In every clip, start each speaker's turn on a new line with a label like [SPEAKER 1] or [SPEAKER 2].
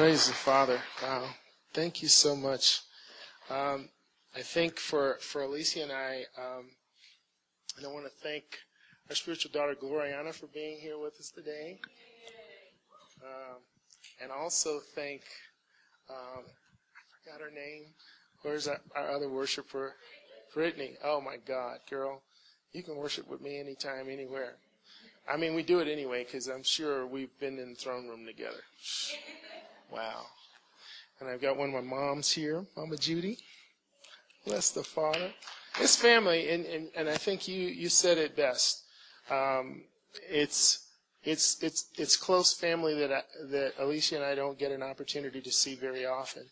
[SPEAKER 1] Praise the Father. Wow. Thank you so much. Um, I think for, for Alicia and I, um, and I want to thank our spiritual daughter Gloriana for being here with us today. Um, and also thank, um, I forgot her name. Where's our, our other worshiper? Brittany. Oh my God, girl. You can worship with me anytime, anywhere. I mean, we do it anyway because I'm sure we've been in the throne room together. Wow. And I've got one of my moms here, Mama Judy. Bless the Father. It's family, and, and, and I think you, you said it best. Um, it's it's it's it's close family that I, that Alicia and I don't get an opportunity to see very often,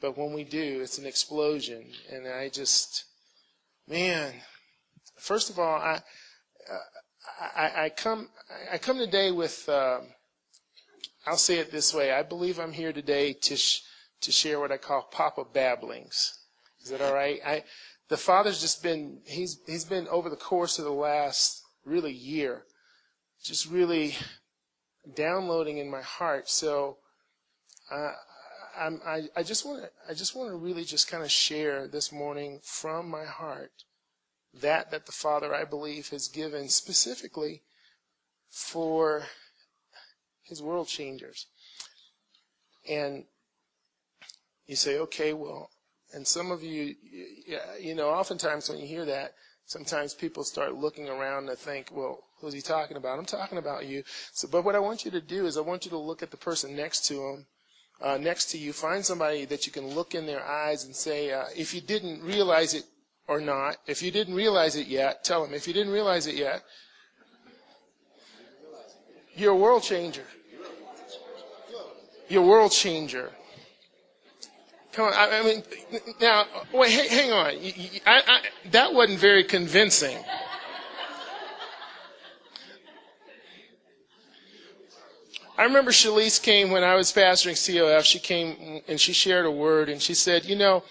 [SPEAKER 1] but when we do, it's an explosion. And I just, man, first of all, I uh, I, I, come I come today with. Um, I'll say it this way. I believe I'm here today to sh- to share what I call Papa babblings. Is that all right? I, the Father's just been he's he's been over the course of the last really year, just really downloading in my heart. So uh, I I just want to I just want to really just kind of share this morning from my heart that that the Father I believe has given specifically for his world changers. And you say, okay, well, and some of you, you know, oftentimes when you hear that, sometimes people start looking around and think, well, who's he talking about? I'm talking about you. So, but what I want you to do is I want you to look at the person next to him, uh, next to you. Find somebody that you can look in their eyes and say, uh, if you didn't realize it or not, if you didn't realize it yet, tell them, if you didn't realize it yet, you're a world changer. You're a world changer. Come on, I, I mean, now, wait, hang, hang on. I, I, that wasn't very convincing. I remember Shalise came when I was pastoring COF. She came and she shared a word and she said, you know,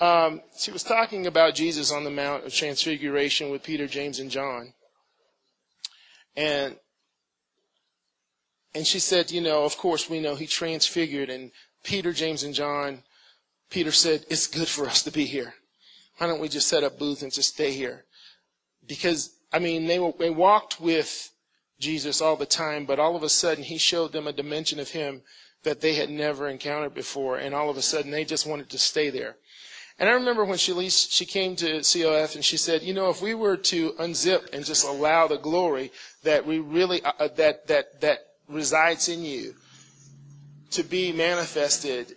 [SPEAKER 1] um, she was talking about Jesus on the Mount of Transfiguration with Peter, James, and John. And and she said, you know, of course we know he transfigured and Peter, James, and John, Peter said, it's good for us to be here. Why don't we just set up booths and just stay here? Because, I mean, they, were, they walked with Jesus all the time, but all of a sudden he showed them a dimension of him that they had never encountered before, and all of a sudden they just wanted to stay there. And I remember when she, she came to COF and she said, you know, if we were to unzip and just allow the glory that we really, uh, that, that, that resides in you to be manifested,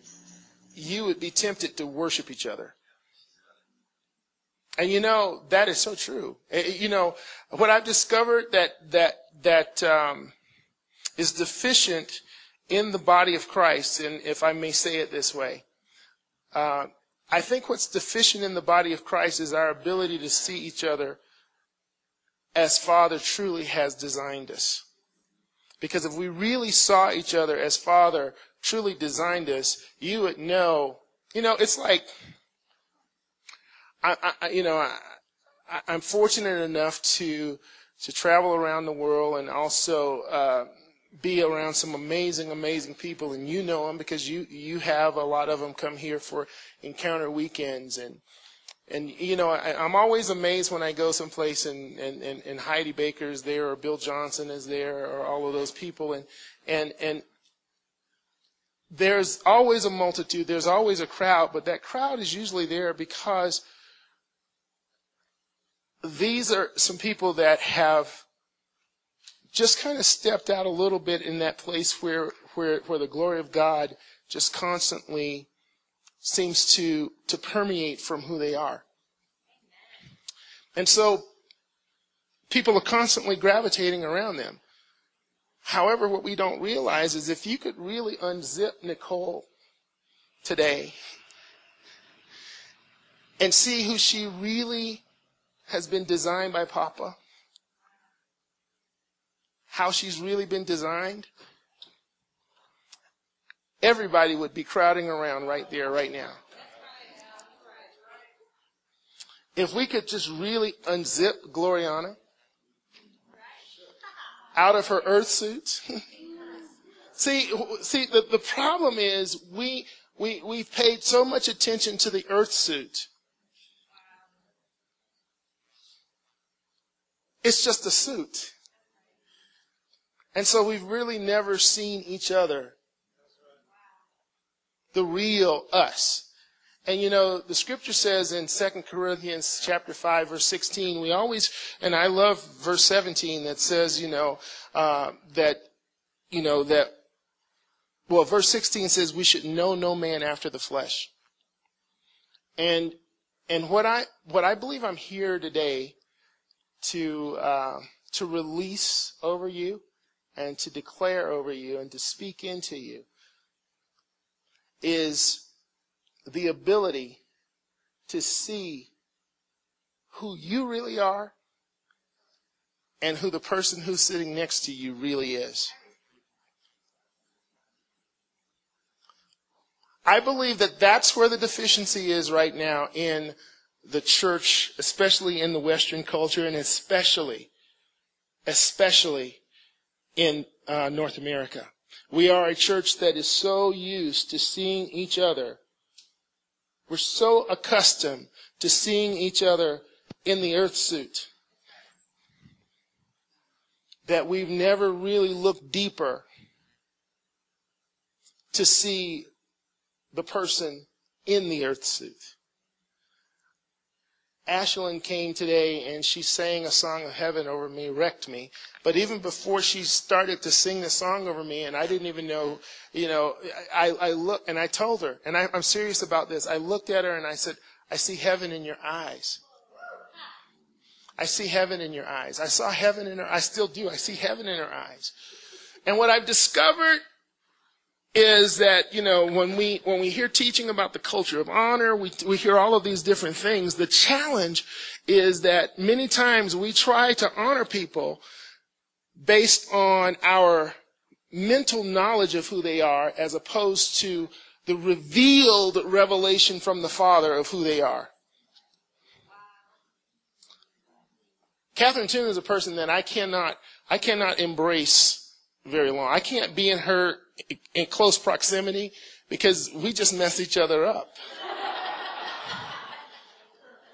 [SPEAKER 1] you would be tempted to worship each other. And you know, that is so true. Eh, eh, you know, what I've discovered that, that, that, um, is deficient in the body of Christ, and if I may say it this way, uh, I think what's deficient in the body of Christ is our ability to see each other as Father truly has designed us. Because if we really saw each other as Father truly designed us, you would know. You know, it's like, I, I you know, I, I'm fortunate enough to to travel around the world and also uh, be around some amazing, amazing people, and you know them because you you have a lot of them come here for encounter weekends and and you know, I, am always amazed when I go someplace and, and, and, and Heidi Baker is there or Bill Johnson is there or all of those people. And and and there's always a multitude, there's always a crowd, but that crowd is usually there because these are some people that have just kind of stepped out a little bit in that place where where where the glory of God just constantly seems to, to permeate from who they are. And so people are constantly gravitating around them. However, what we don't realize is if you could really unzip Nicole today and see who she really has been designed by Papa, how she's really been designed, everybody would be crowding around right there, right now. If we could just really unzip Gloriana out of her earth suit, See, see, the, the problem is we, we, we've paid so much attention to the earth suit. It's just a suit. And so we've really never seen each other. The real us. And you know, the scripture says in 2 Corinthians chapter 5 verse 16, we always, and I love verse 17 that says, you know, uh, that, you know, that, well, verse 16 says we should know no man after the flesh. And, and what I, what I believe I'm here today to, uh, to release over you and to declare over you and to speak into you is the ability to see who you really are and who the person who's sitting next to you really is. I believe that that's where the deficiency is right now in the church, especially in the Western culture and especially, especially in uh, North America. We are a church that is so used to seeing each other. We're so accustomed to seeing each other in the earth suit that we've never really looked deeper to see the person in the earth suit. Ashlyn came today and she sang a song of heaven over me, wrecked me. But even before she started to sing the song over me, and I didn't even know, you know, I, I looked and I told her, and I, I'm serious about this. I looked at her and I said, I see heaven in your eyes. I see heaven in your eyes. I saw heaven in her. I still do. I see heaven in her eyes. And what I've discovered is that you know when we when we hear teaching about the culture of honor we we hear all of these different things. The challenge is that many times we try to honor people based on our mental knowledge of who they are as opposed to the revealed revelation from the father of who they are. Catherine toon is a person that i cannot i cannot embrace very long i can't be in her in close proximity because we just mess each other up.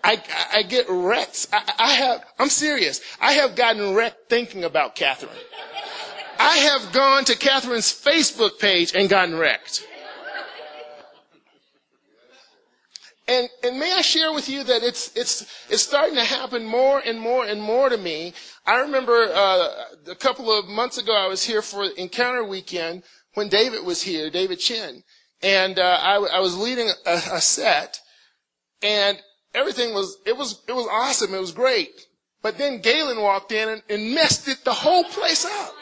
[SPEAKER 1] I, I get wrecked. I, I have, I'm serious. I have gotten wrecked thinking about Catherine. I have gone to Catherine's Facebook page and gotten wrecked. And, and may I share with you that it's, it's, it's starting to happen more and more and more to me. I remember uh, a couple of months ago I was here for Encounter Weekend when David was here, David Chin, and uh, I, I, was leading a, a, set, and everything was it was it was awesome. It was great. But then Galen walked in and, and messed it the whole place up.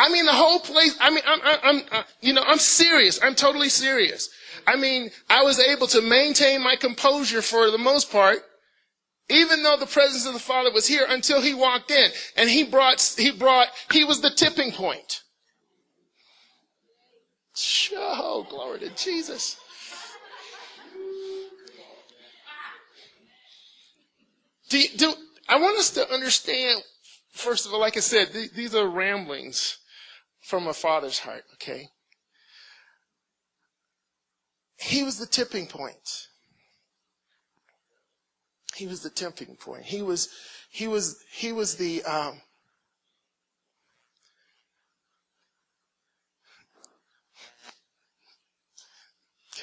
[SPEAKER 1] I mean, the whole place. I mean, I'm, I'm, I'm uh, you know, I'm serious. I'm totally serious. I mean, I was able to maintain my composure for the most part, even though the presence of the Father was here until he walked in. And he brought, he brought, he was the tipping point. Oh, glory to Jesus. Do, do, I want us to understand, first of all, like I said, th- these are ramblings from a father's heart, okay? He was the tipping point. He was the tipping point. He was, he was, he was the, um,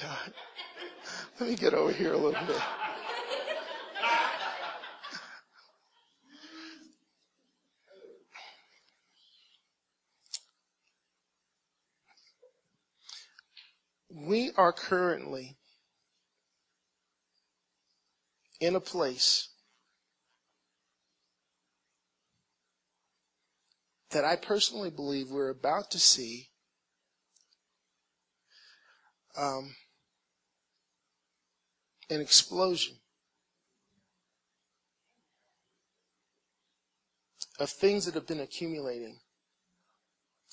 [SPEAKER 1] God, let me get over here a little bit. We are currently in a place that I personally believe we're about to see um, an explosion of things that have been accumulating.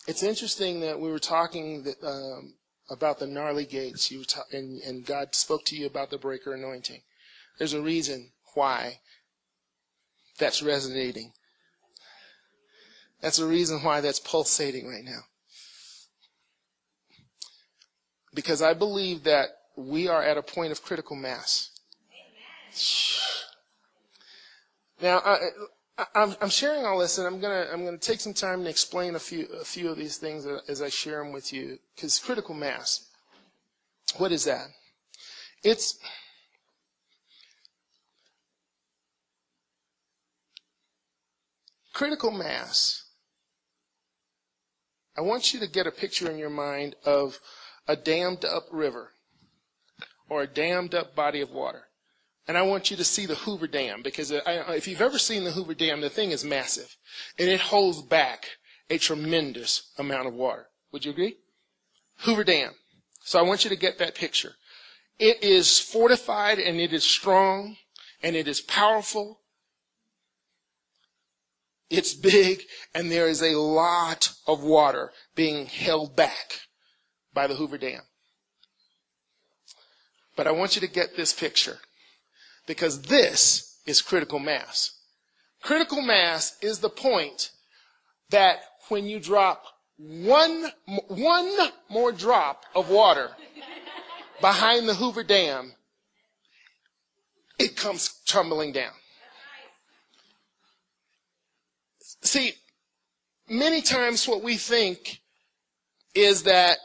[SPEAKER 1] It's interesting that we were talking that, um, about the gnarly gates, you and, and God spoke to you about the breaker anointing. There's a reason why that's resonating. That's a reason why that's pulsating right now. Because I believe that we are at a point of critical mass. Now, I, I'm sharing all this, and I'm gonna I'm gonna take some time to explain a few a few of these things as I share them with you. Because critical mass, what is that? It's critical mass. I want you to get a picture in your mind of a dammed up river or a dammed up body of water. And I want you to see the Hoover Dam because if you've ever seen the Hoover Dam, the thing is massive and it holds back a tremendous amount of water. Would you agree? Hoover Dam. So I want you to get that picture. It is fortified and it is strong and it is powerful. It's big and there is a lot of water being held back by the Hoover Dam. But I want you to get this picture because this is critical mass. Critical mass is the point that when you drop one, one more drop of water behind the Hoover Dam, it comes tumbling down. See, many times what we think is that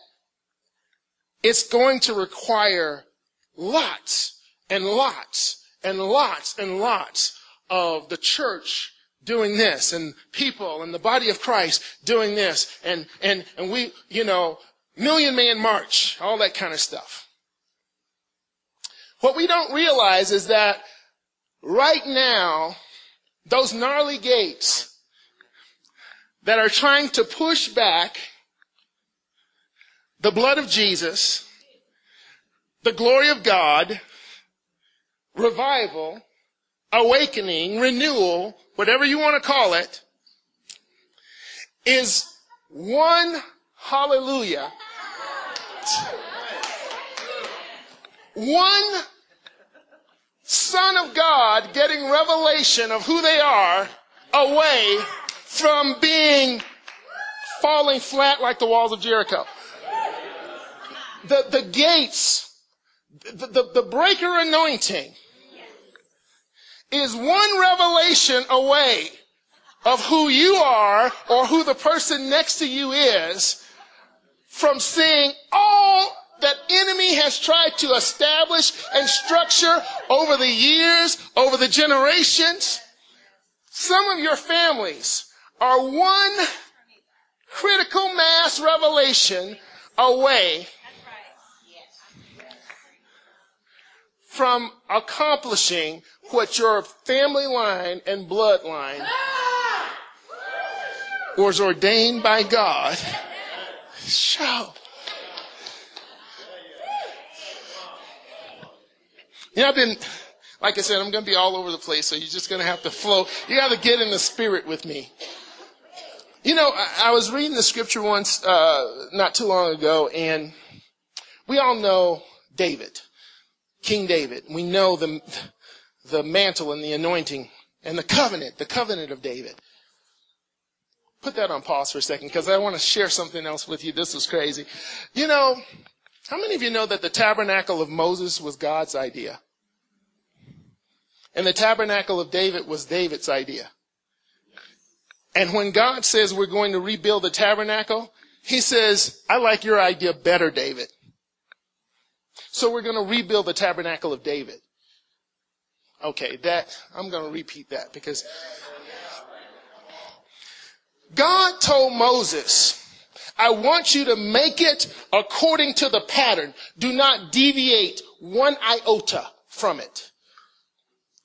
[SPEAKER 1] it's going to require lots and lots and lots and lots of the church doing this and people and the body of Christ doing this and, and, and we, you know, million man march, all that kind of stuff. What we don't realize is that right now, those gnarly gates that are trying to push back the blood of Jesus, the glory of God, revival, awakening, renewal, whatever you want to call it, is one hallelujah. One son of God getting revelation of who they are away from being falling flat like the walls of Jericho. The, the gates, the, the, the breaker anointing is one revelation away of who you are or who the person next to you is from seeing all that enemy has tried to establish and structure over the years, over the generations. Some of your families are one critical mass revelation away from accomplishing what your family line and bloodline was ordained by God show. You know, I've been, like I said, I'm going to be all over the place, so you're just going to have to flow. You got to get in the spirit with me. You know, I, I was reading the scripture once, uh, not too long ago, and we all know David, King David. We know the, the mantle and the anointing and the covenant, the covenant of David. Put that on pause for a second because I want to share something else with you. This is crazy. You know, how many of you know that the tabernacle of Moses was God's idea? And the tabernacle of David was David's idea. And when God says we're going to rebuild the tabernacle, he says, I like your idea better, David. So we're going to rebuild the tabernacle of David. Okay, that, I'm going to repeat that because God told Moses, I want you to make it according to the pattern. Do not deviate one iota from it.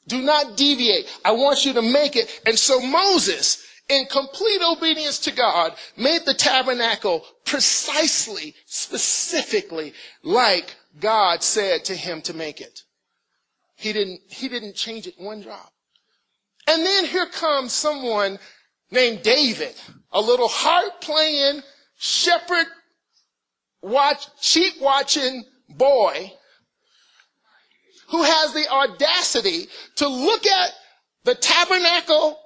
[SPEAKER 1] Do not deviate. I want you to make it. And so Moses, in complete obedience to God, made the tabernacle precisely, specifically like God said to him to make it. He didn't, he didn't change it one drop. And then here comes someone named David, a little harp playing, shepherd watch, sheep watching boy who has the audacity to look at the tabernacle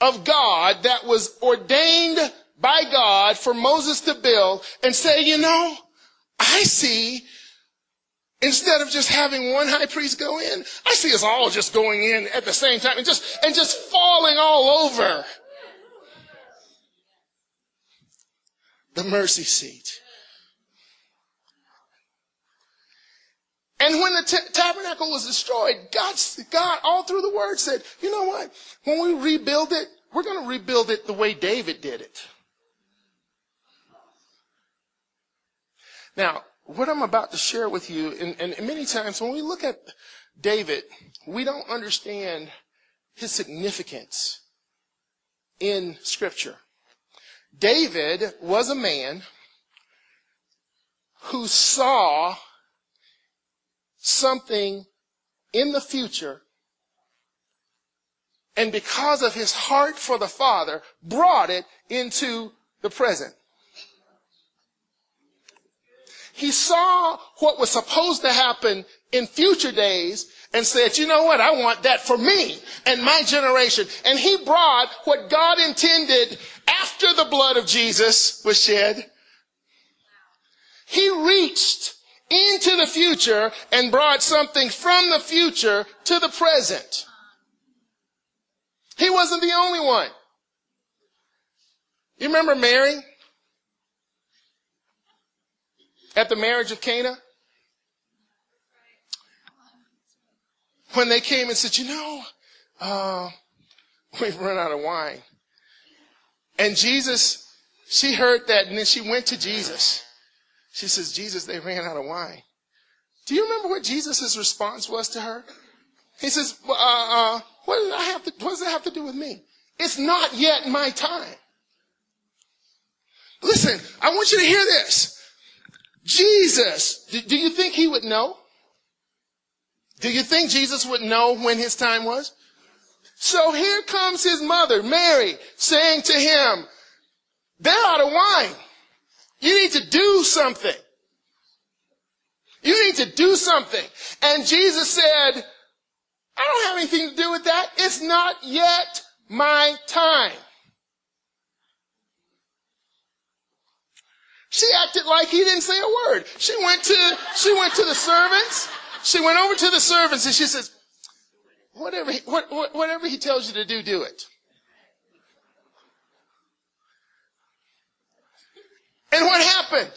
[SPEAKER 1] of God that was ordained by God for Moses to build and say, you know, I see instead of just having one high priest go in, I see us all just going in at the same time and just, and just falling all over the mercy seat. And when the t- tabernacle was destroyed, God, God, all through the word said, you know what? When we rebuild it, we're going to rebuild it the way David did it. Now, what I'm about to share with you, and, and many times when we look at David, we don't understand his significance in scripture. David was a man who saw something in the future and because of his heart for the Father, brought it into the present. He saw what was supposed to happen in future days and said, you know what? I want that for me and my generation. And he brought what God intended after the blood of Jesus was shed. He reached into the future and brought something from the future to the present. He wasn't the only one. You remember Mary? At the marriage of Cana? When they came and said, you know, uh, we've run out of wine. And Jesus, she heard that and then she went to Jesus. She says, Jesus, they ran out of wine. Do you remember what Jesus' response was to her? He says, uh, uh, what, does I have to, what does that have to do with me? It's not yet my time. Listen, I want you to hear this. Jesus, do, you think he would know? Do you think Jesus would know when his time was? So here comes his mother, Mary, saying to him, they're out of wine. You need to do something. You need to do something. And Jesus said, I don't have anything to do with that. It's not yet my time. She acted like he didn't say a word. She went to, she went to the servants. She went over to the servants and she says, whatever he, what, whatever he tells you to do, do it. And what happened?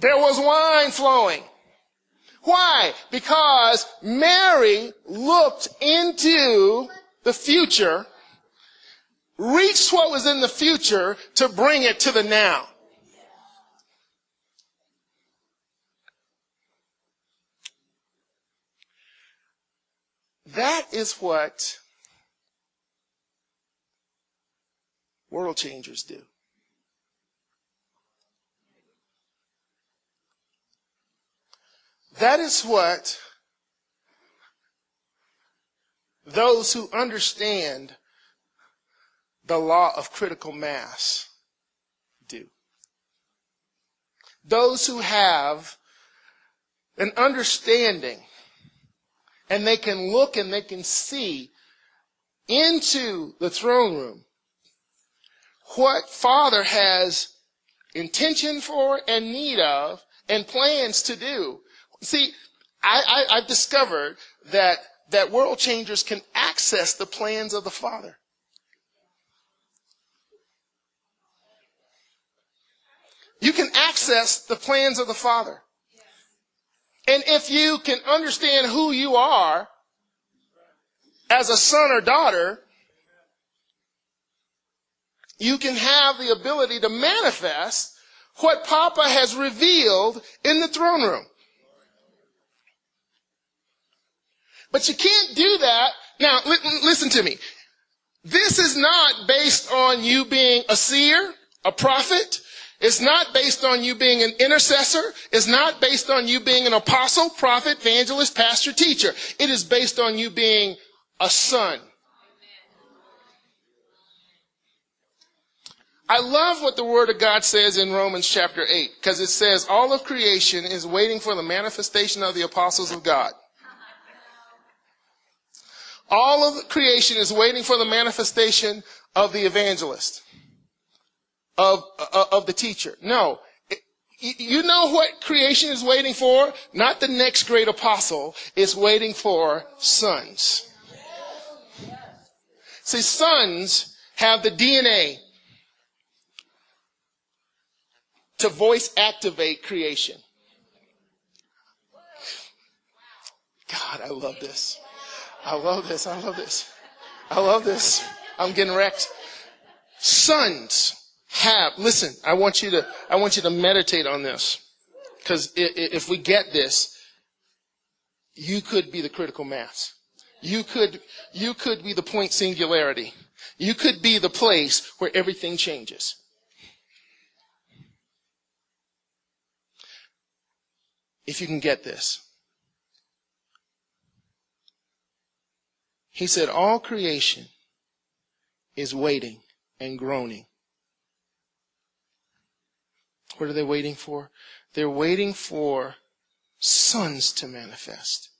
[SPEAKER 1] There was wine flowing. Why? Because Mary looked into the future, reached what was in the future to bring it to the now. That is what world changers do. That is what those who understand the law of critical mass do. Those who have an understanding and they can look and they can see into the throne room what Father has intention for and need of and plans to do See, I, I, I've discovered that, that world changers can access the plans of the Father. You can access the plans of the Father. And if you can understand who you are as a son or daughter, you can have the ability to manifest what Papa has revealed in the throne room. But you can't do that. Now, listen to me. This is not based on you being a seer, a prophet. It's not based on you being an intercessor. It's not based on you being an apostle, prophet, evangelist, pastor, teacher. It is based on you being a son. I love what the Word of God says in Romans chapter 8, because it says all of creation is waiting for the manifestation of the apostles of God. all of creation is waiting for the manifestation of the evangelist, of, of, of the teacher. No. You know what creation is waiting for? Not the next great apostle. It's waiting for sons. See, sons have the DNA to voice activate creation. God, I love this. I love this. I love this. I love this. I'm getting wrecked. Sons have, listen, I want you to, I want you to meditate on this. Cause if we get this, you could be the critical mass. You could, you could be the point singularity. You could be the place where everything changes. If you can get this. He said, all creation is waiting and groaning. What are they waiting for? They're waiting for sons to manifest.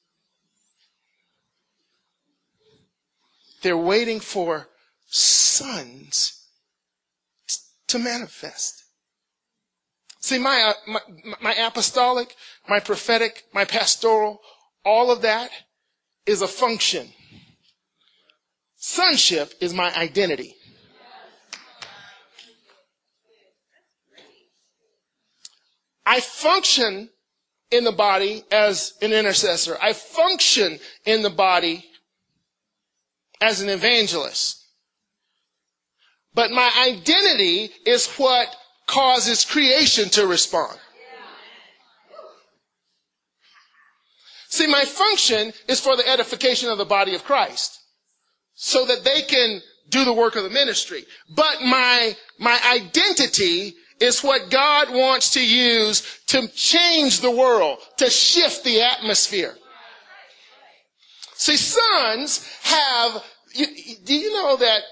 [SPEAKER 1] They're waiting for sons to manifest. See, my, uh, my, my apostolic, my prophetic, my pastoral, all of that is a function. Sonship is my identity. I function in the body as an intercessor. I function in the body as an evangelist. But my identity is what causes creation to respond. See, my function is for the edification of the body of Christ. So that they can do the work of the ministry. But my, my identity is what God wants to use to change the world, to shift the atmosphere. See, sons have you, do you know that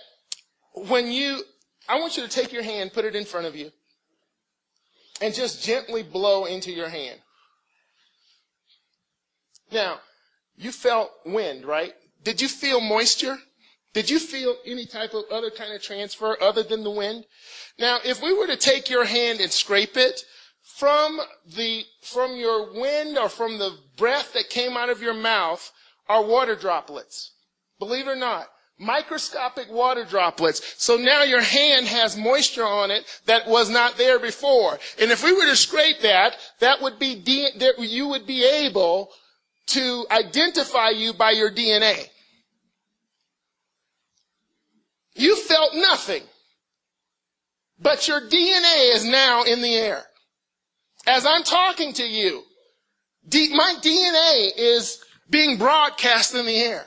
[SPEAKER 1] when you, I want you to take your hand, put it in front of you, and just gently blow into your hand. Now, you felt wind, right? Did you feel moisture? Did you feel any type of other kind of transfer other than the wind? Now, if we were to take your hand and scrape it, from the, from your wind or from the breath that came out of your mouth are water droplets. Believe it or not, microscopic water droplets. So now your hand has moisture on it that was not there before. And if we were to scrape that, that would be, that you would be able to identify you by your DNA. You felt nothing. But your DNA is now in the air. As I'm talking to you, my DNA is being broadcast in the air.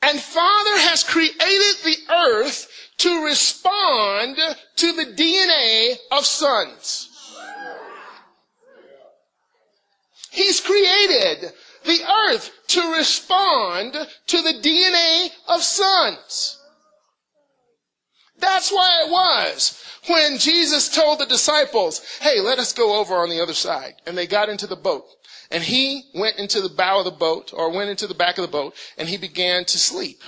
[SPEAKER 1] And Father has created the earth to respond to the DNA of sons. He's created the earth to respond to the DNA of sons. That's why it was when Jesus told the disciples, hey, let us go over on the other side. And they got into the boat. And he went into the bow of the boat, or went into the back of the boat, and he began to sleep.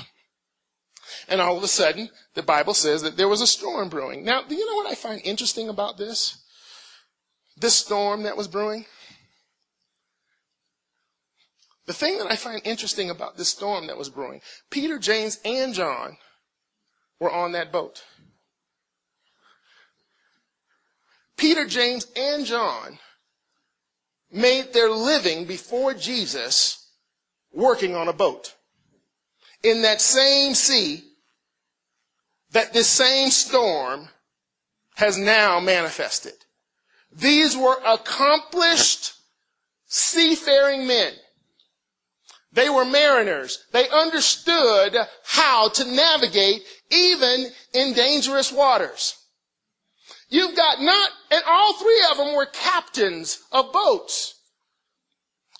[SPEAKER 1] And all of a sudden, the Bible says that there was a storm brewing. Now, do you know what I find interesting about this? This storm that was brewing? The thing that I find interesting about this storm that was brewing, Peter, James, and John were on that boat. Peter, James, and John made their living before Jesus working on a boat. In that same sea that this same storm has now manifested. These were accomplished seafaring men. They were mariners. They understood how to navigate even in dangerous waters. You've got not, and all three of them were captains of boats.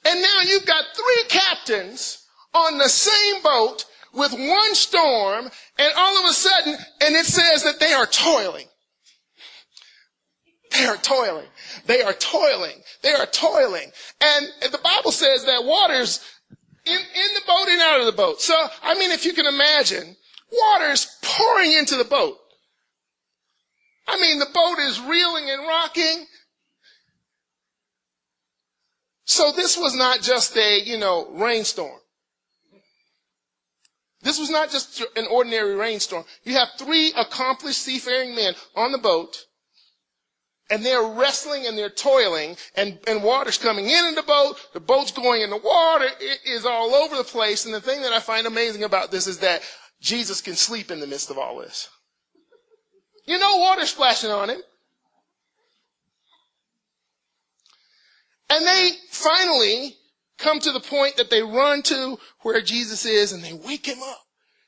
[SPEAKER 1] And now you've got three captains on the same boat with one storm, and all of a sudden, and it says that they are toiling. They are toiling. They are toiling. They are toiling. And the Bible says that waters in, in the boat and out of the boat. So, I mean, if you can imagine, water is pouring into the boat. I mean, the boat is reeling and rocking. So this was not just a, you know, rainstorm. This was not just an ordinary rainstorm. You have three accomplished seafaring men on the boat, and they're wrestling and they're toiling, and, and water's coming in in the boat, the boat's going in the water, it is all over the place, and the thing that I find amazing about this is that Jesus can sleep in the midst of all this. You know water splashing on him. And they finally come to the point that they run to where Jesus is and they wake him up.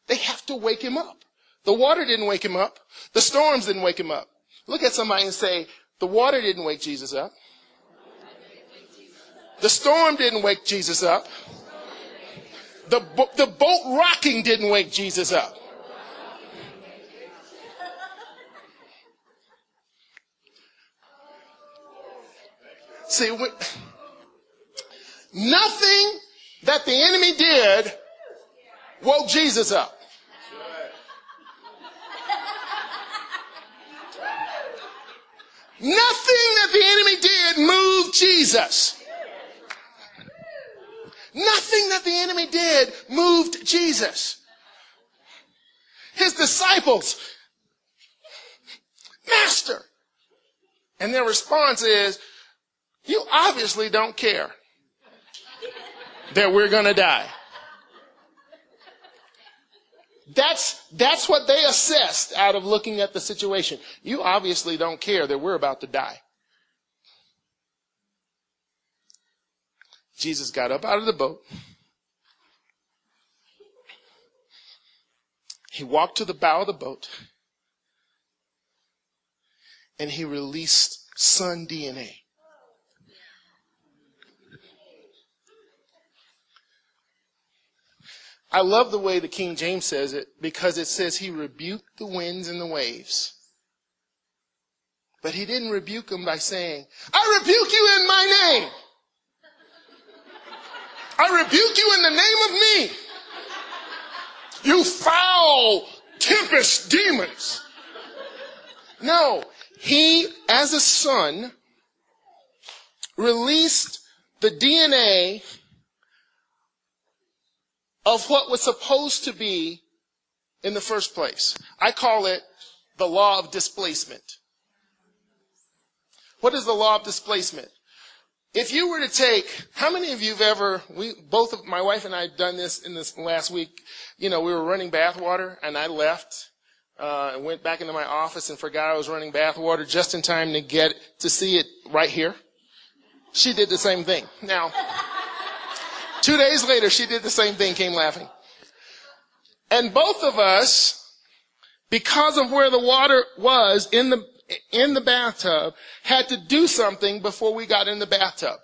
[SPEAKER 1] They have to wake him up. The water didn't wake him up. The storms didn't wake him up. Look at somebody and say, the water didn't wake Jesus up. The storm didn't wake Jesus up. The, the boat rocking didn't wake Jesus up. See, nothing that the enemy did woke Jesus up. Nothing that the enemy did moved Jesus. Nothing that the enemy did moved Jesus. His disciples, Master. And their response is, you obviously don't care that we're going to die. That's, that's what they assessed out of looking at the situation. You obviously don't care that we're about to die. Jesus got up out of the boat. He walked to the bow of the boat and he released son DNA. I love the way the King James says it because it says he rebuked the winds and the waves. But he didn't rebuke them by saying, I rebuke you in my name. I rebuke you in the name of me. You foul tempest demons. No, he, as a son, released the DNA of what was supposed to be in the first place. I call it the law of displacement. What is the law of displacement? If you were to take, how many of you have ever, we, both of, my wife and I have done this in this last week, you know, we were running bath water and I left, uh, and went back into my office and forgot I was running bath water just in time to get, to see it right here. She did the same thing. Now, Two days later, she did the same thing, came laughing. And both of us, because of where the water was in the, in the bathtub, had to do something before we got in the bathtub.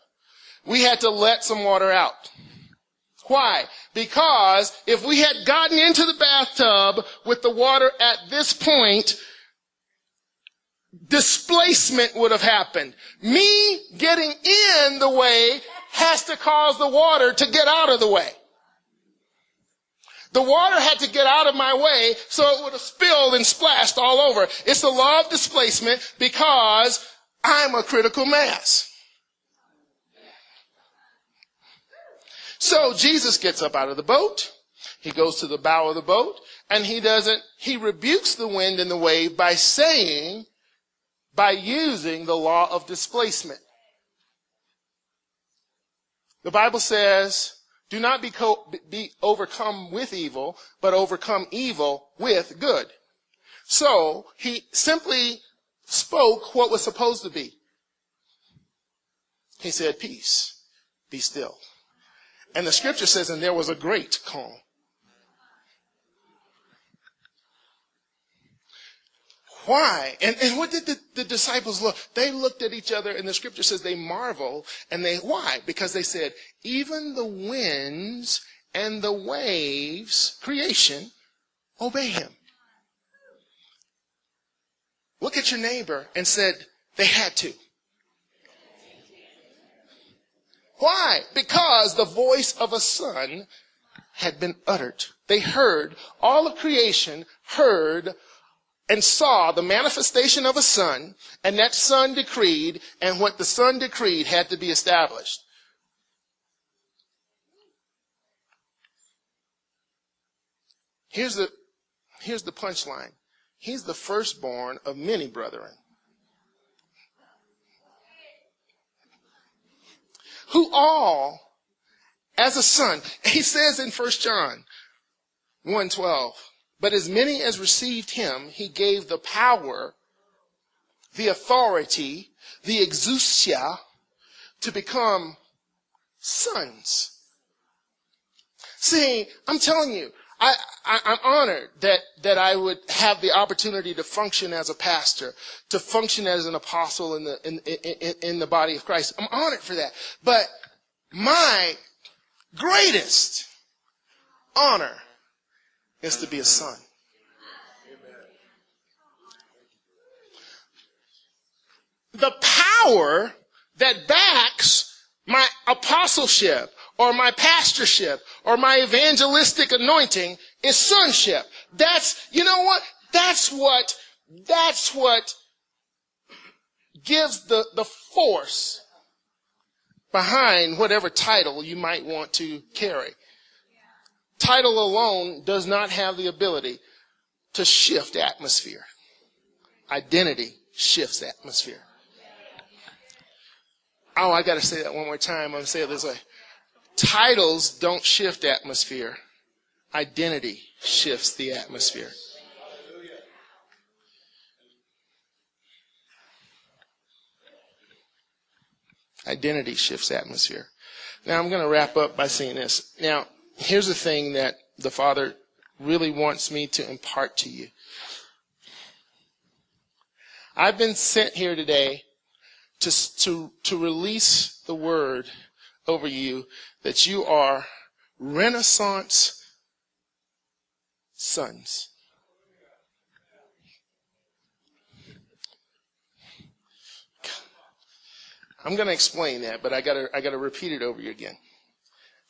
[SPEAKER 1] We had to let some water out. Why? Because if we had gotten into the bathtub with the water at this point, displacement would have happened. Me getting in the way has to cause the water to get out of the way. The water had to get out of my way so it would have spilled and splashed all over. It's the law of displacement because I'm a critical mass. So Jesus gets up out of the boat. He goes to the bow of the boat and he doesn't, he rebukes the wind and the wave by saying, by using the law of displacement. The Bible says, do not be, co- be overcome with evil, but overcome evil with good. So he simply spoke what was supposed to be. He said, peace, be still. And the scripture says, and there was a great calm. Why? And, and what did the, the disciples look? They looked at each other and the scripture says they marvel and they, why? Because they said, even the winds and the waves, creation, obey him. Look at your neighbor and said, they had to. Why? Because the voice of a son had been uttered. They heard, all of creation heard and saw the manifestation of a son, and that son decreed, and what the son decreed had to be established. Here's the, here's the punchline. He's the firstborn of many brethren. Who all, as a son, he says in 1 John 1.12, but as many as received him, he gave the power, the authority, the exousia to become sons. See, I'm telling you, I, am honored that, that I would have the opportunity to function as a pastor, to function as an apostle in the, in, in, in the body of Christ. I'm honored for that. But my greatest honor is to be a son. The power that backs my apostleship or my pastorship or my evangelistic anointing is sonship. That's, you know what? That's what, that's what gives the, the force behind whatever title you might want to carry. Title alone does not have the ability to shift atmosphere. Identity shifts atmosphere. Oh, I gotta say that one more time. I'm gonna say it this way. Titles don't shift atmosphere. Identity shifts the atmosphere. Identity shifts atmosphere. Now I'm going to wrap up by saying this. Now, here's the thing that the Father really wants me to impart to you. I've been sent here today to, to, to release the word over you that you are Renaissance sons. I'm going to explain that, but I got to I got to repeat it over you again.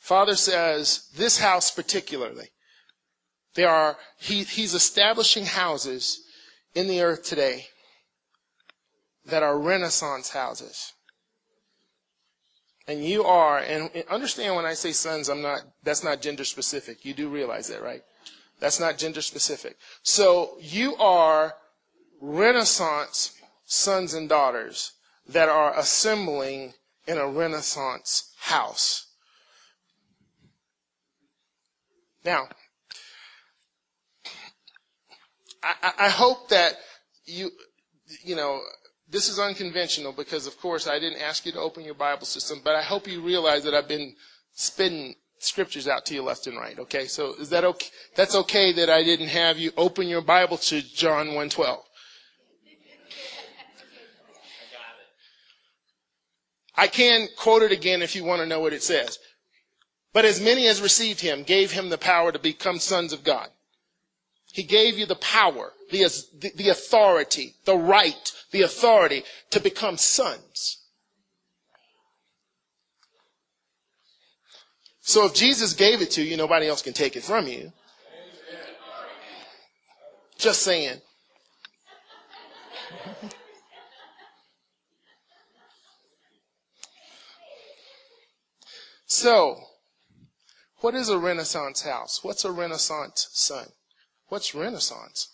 [SPEAKER 1] Father says this house particularly. There are he, he's establishing houses in the earth today that are Renaissance houses. And you are, and understand when I say sons, I'm not, that's not gender specific. You do realize that, right? That's not gender specific. So you are Renaissance sons and daughters that are assembling in a Renaissance house. Now, I, I hope that you, you know, this is unconventional because, of course, I didn't ask you to open your Bible system, but I hope you realize that I've been spitting scriptures out to you left and right. Okay, so is that okay? That's okay that I didn't have you open your Bible to John 1:12. I can quote it again if you want to know what it says. But as many as received him gave him the power to become sons of God. He gave you the power, the, the authority, the right, the authority to become sons. So if Jesus gave it to you, nobody else can take it from you. Just saying. So, what is a Renaissance house? What's a Renaissance son? What's Renaissance?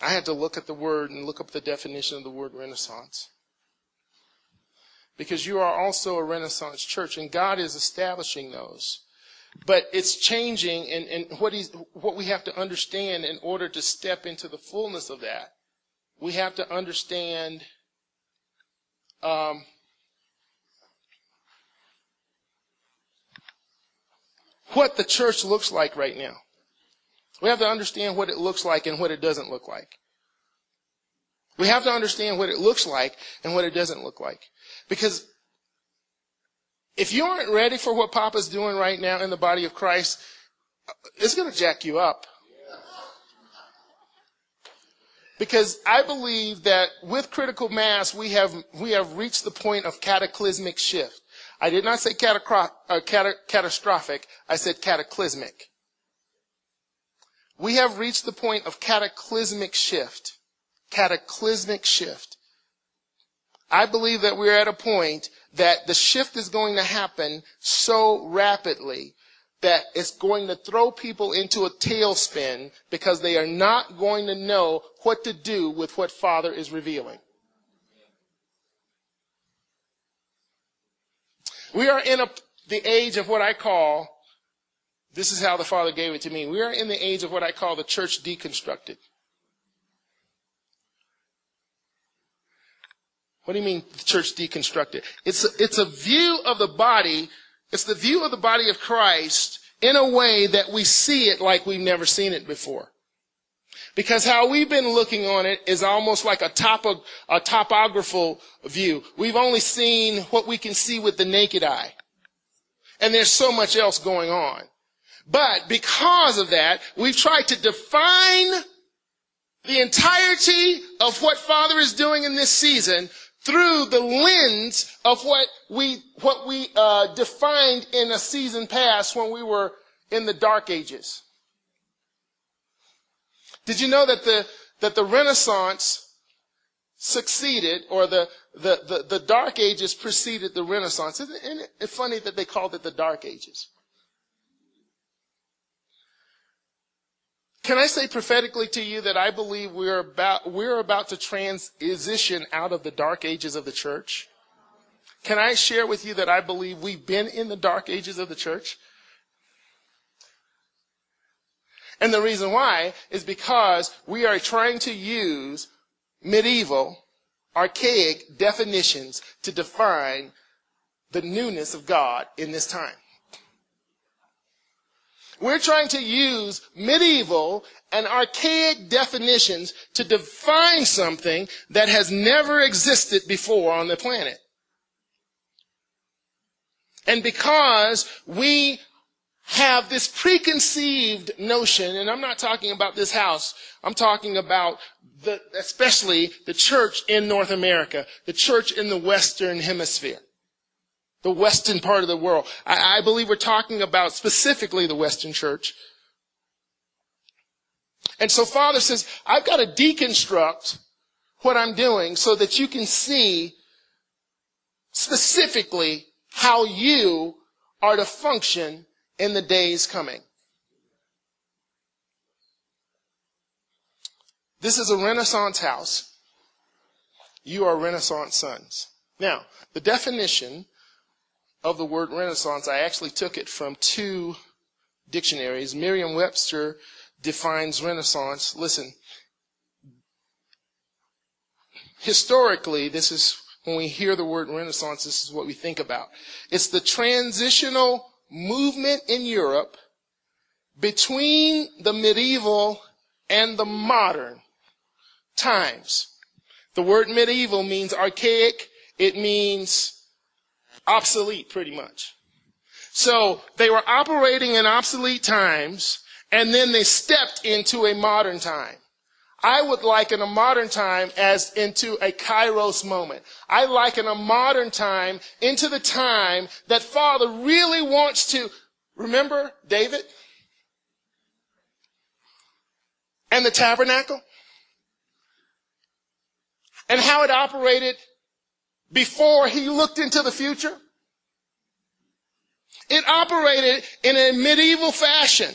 [SPEAKER 1] I had to look at the word and look up the definition of the word Renaissance. Because you are also a Renaissance church, and God is establishing those. But it's changing, and, and what, what we have to understand in order to step into the fullness of that, we have to understand um, what the church looks like right now. We have to understand what it looks like and what it doesn't look like. We have to understand what it looks like and what it doesn't look like. Because if you aren't ready for what Papa's doing right now in the body of Christ, it's going to jack you up. Because I believe that with critical mass, we have, we have reached the point of cataclysmic shift. I did not say catacro- uh, cata- catastrophic. I said cataclysmic. We have reached the point of cataclysmic shift. Cataclysmic shift. I believe that we're at a point that the shift is going to happen so rapidly that it's going to throw people into a tailspin because they are not going to know what to do with what Father is revealing. We are in a, the age of what I call, this is how the Father gave it to me. We are in the age of what I call the church deconstructed. What do you mean the church deconstructed? It's a, it's a view of the body, it's the view of the body of Christ in a way that we see it like we've never seen it before. Because how we've been looking on it is almost like a, topo, a topographical view. We've only seen what we can see with the naked eye. And there's so much else going on. But because of that, we've tried to define the entirety of what Father is doing in this season through the lens of what we what we uh, defined in a season past when we were in the dark ages. Did you know that the that the Renaissance succeeded, or the the the, the dark ages preceded the Renaissance? Isn't it funny that they called it the dark ages? Can I say prophetically to you that I believe we're about, we're about to transition out of the dark ages of the church? Can I share with you that I believe we've been in the dark ages of the church? And the reason why is because we are trying to use medieval, archaic definitions to define the newness of God in this time. We're trying to use medieval and archaic definitions to define something that has never existed before on the planet. And because we have this preconceived notion, and I'm not talking about this house, I'm talking about the, especially the church in North America, the church in the Western Hemisphere the Western part of the world. I, I believe we're talking about specifically the Western church. And so Father says, I've got to deconstruct what I'm doing so that you can see specifically how you are to function in the days coming. This is a Renaissance house. You are Renaissance sons. Now, the definition of the word Renaissance, I actually took it from two dictionaries. Merriam Webster defines Renaissance. Listen, historically, this is when we hear the word Renaissance, this is what we think about. It's the transitional movement in Europe between the medieval and the modern times. The word medieval means archaic. It means obsolete pretty much. So they were operating in obsolete times and then they stepped into a modern time. I would liken a modern time as into a kairos moment. I liken a modern time into the time that Father really wants to remember David and the tabernacle and how it operated before he looked into the future. It operated in a medieval fashion.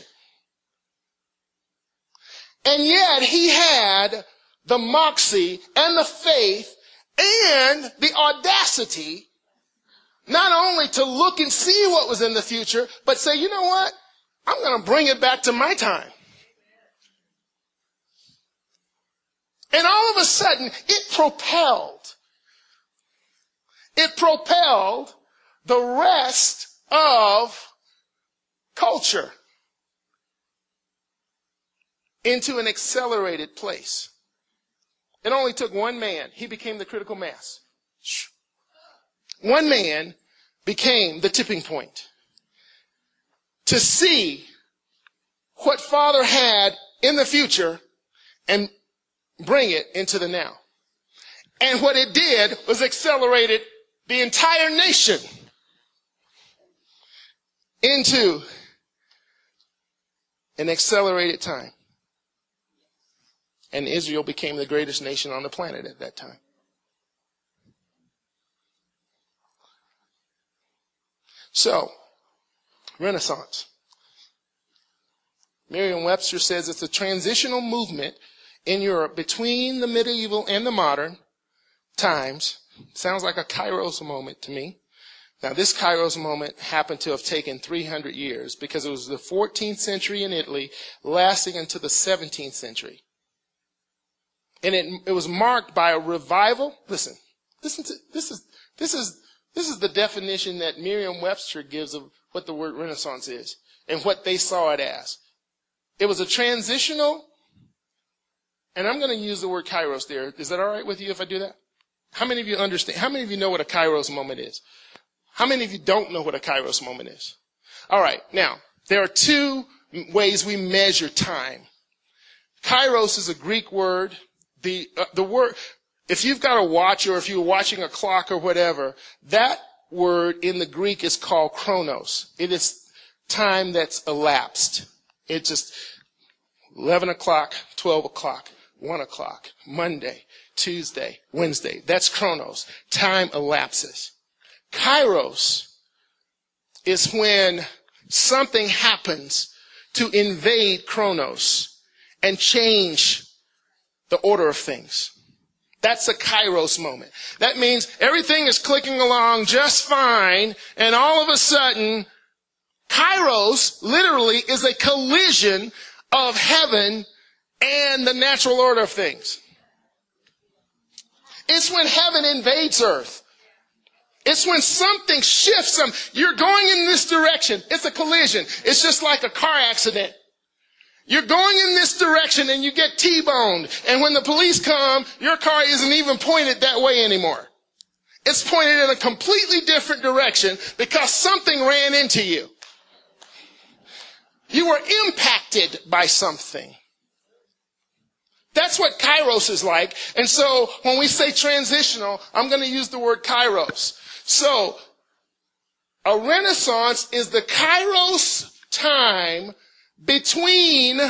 [SPEAKER 1] And yet he had the moxie and the faith and the audacity not only to look and see what was in the future, but say, you know what? I'm going to bring it back to my time. And all of a sudden, it propelled it propelled the rest of culture into an accelerated place. It only took one man. He became the critical mass. One man became the tipping point to see what Father had in the future and bring it into the now. And what it did was accelerated the entire nation into an accelerated time. And Israel became the greatest nation on the planet at that time. So, Renaissance. Merriam Webster says it's a transitional movement in Europe between the medieval and the modern times. Sounds like a kairos moment to me. Now, this kairos moment happened to have taken 300 years because it was the 14th century in Italy, lasting until the 17th century. And it, it was marked by a revival. Listen, listen to, this is, this is, this is the definition that Merriam-Webster gives of what the word Renaissance is and what they saw it as. It was a transitional, and I'm going to use the word kairos there. Is that all right with you if I do that? How many of you understand? How many of you know what a kairos moment is? How many of you don't know what a kairos moment is? All right. Now, there are two ways we measure time. Kairos is a Greek word. The, uh, the word, if you've got a watch or if you're watching a clock or whatever, that word in the Greek is called chronos. It is time that's elapsed. It's just 11 o'clock, 12 o'clock, 1 o'clock, Monday, Tuesday, Wednesday. That's chronos. Time elapses. Kairos is when something happens to invade chronos and change the order of things. That's a kairos moment. That means everything is clicking along just fine, and all of a sudden, kairos literally is a collision of heaven and the natural order of things. It's when heaven invades earth. It's when something shifts some. You're going in this direction. It's a collision. It's just like a car accident. You're going in this direction and you get T-boned. And when the police come, your car isn't even pointed that way anymore. It's pointed in a completely different direction because something ran into you. You were impacted by something. That's what kairos is like. And so when we say transitional, I'm going to use the word kairos. So a renaissance is the kairos time between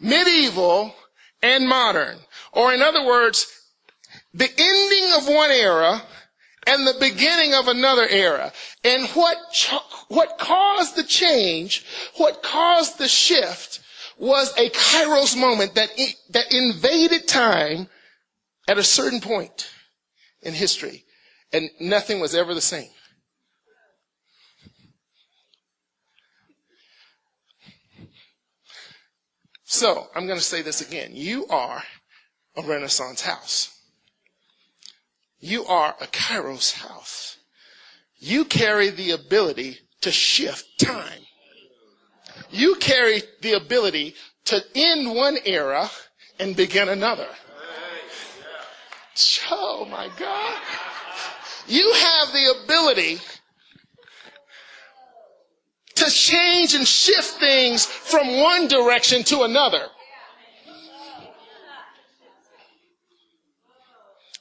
[SPEAKER 1] medieval and modern. Or in other words, the ending of one era and the beginning of another era. And what, what caused the change, what caused the shift was a kairos moment that, that invaded time at a certain point in history. And nothing was ever the same. So, I'm going to say this again. You are a Renaissance house. You are a Kairos house. You carry the ability to shift time. You carry the ability to end one era and begin another. Oh my God. You have the ability to change and shift things from one direction to another.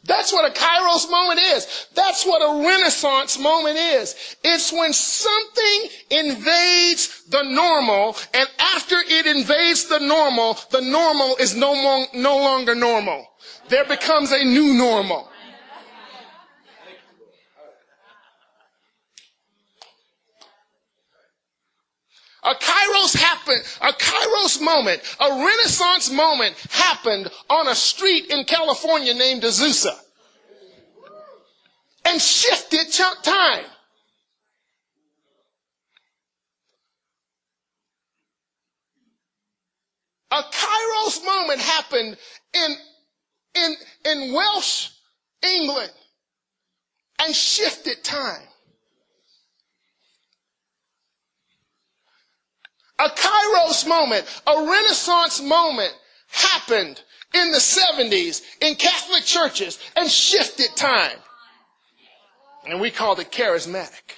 [SPEAKER 1] That's what a kairos moment is. That's what a renaissance moment is. It's when something invades the normal, and after it invades the normal, the normal is no, mo- no longer normal. There becomes a new normal. A kairos happened, a kairos moment, a renaissance moment happened on a street in California named Azusa. And shifted time. A kairos moment happened in, in, in Welsh, England, and shifted time. A kairos moment, a renaissance moment happened in the 70s in Catholic churches and shifted time. And we called it charismatic.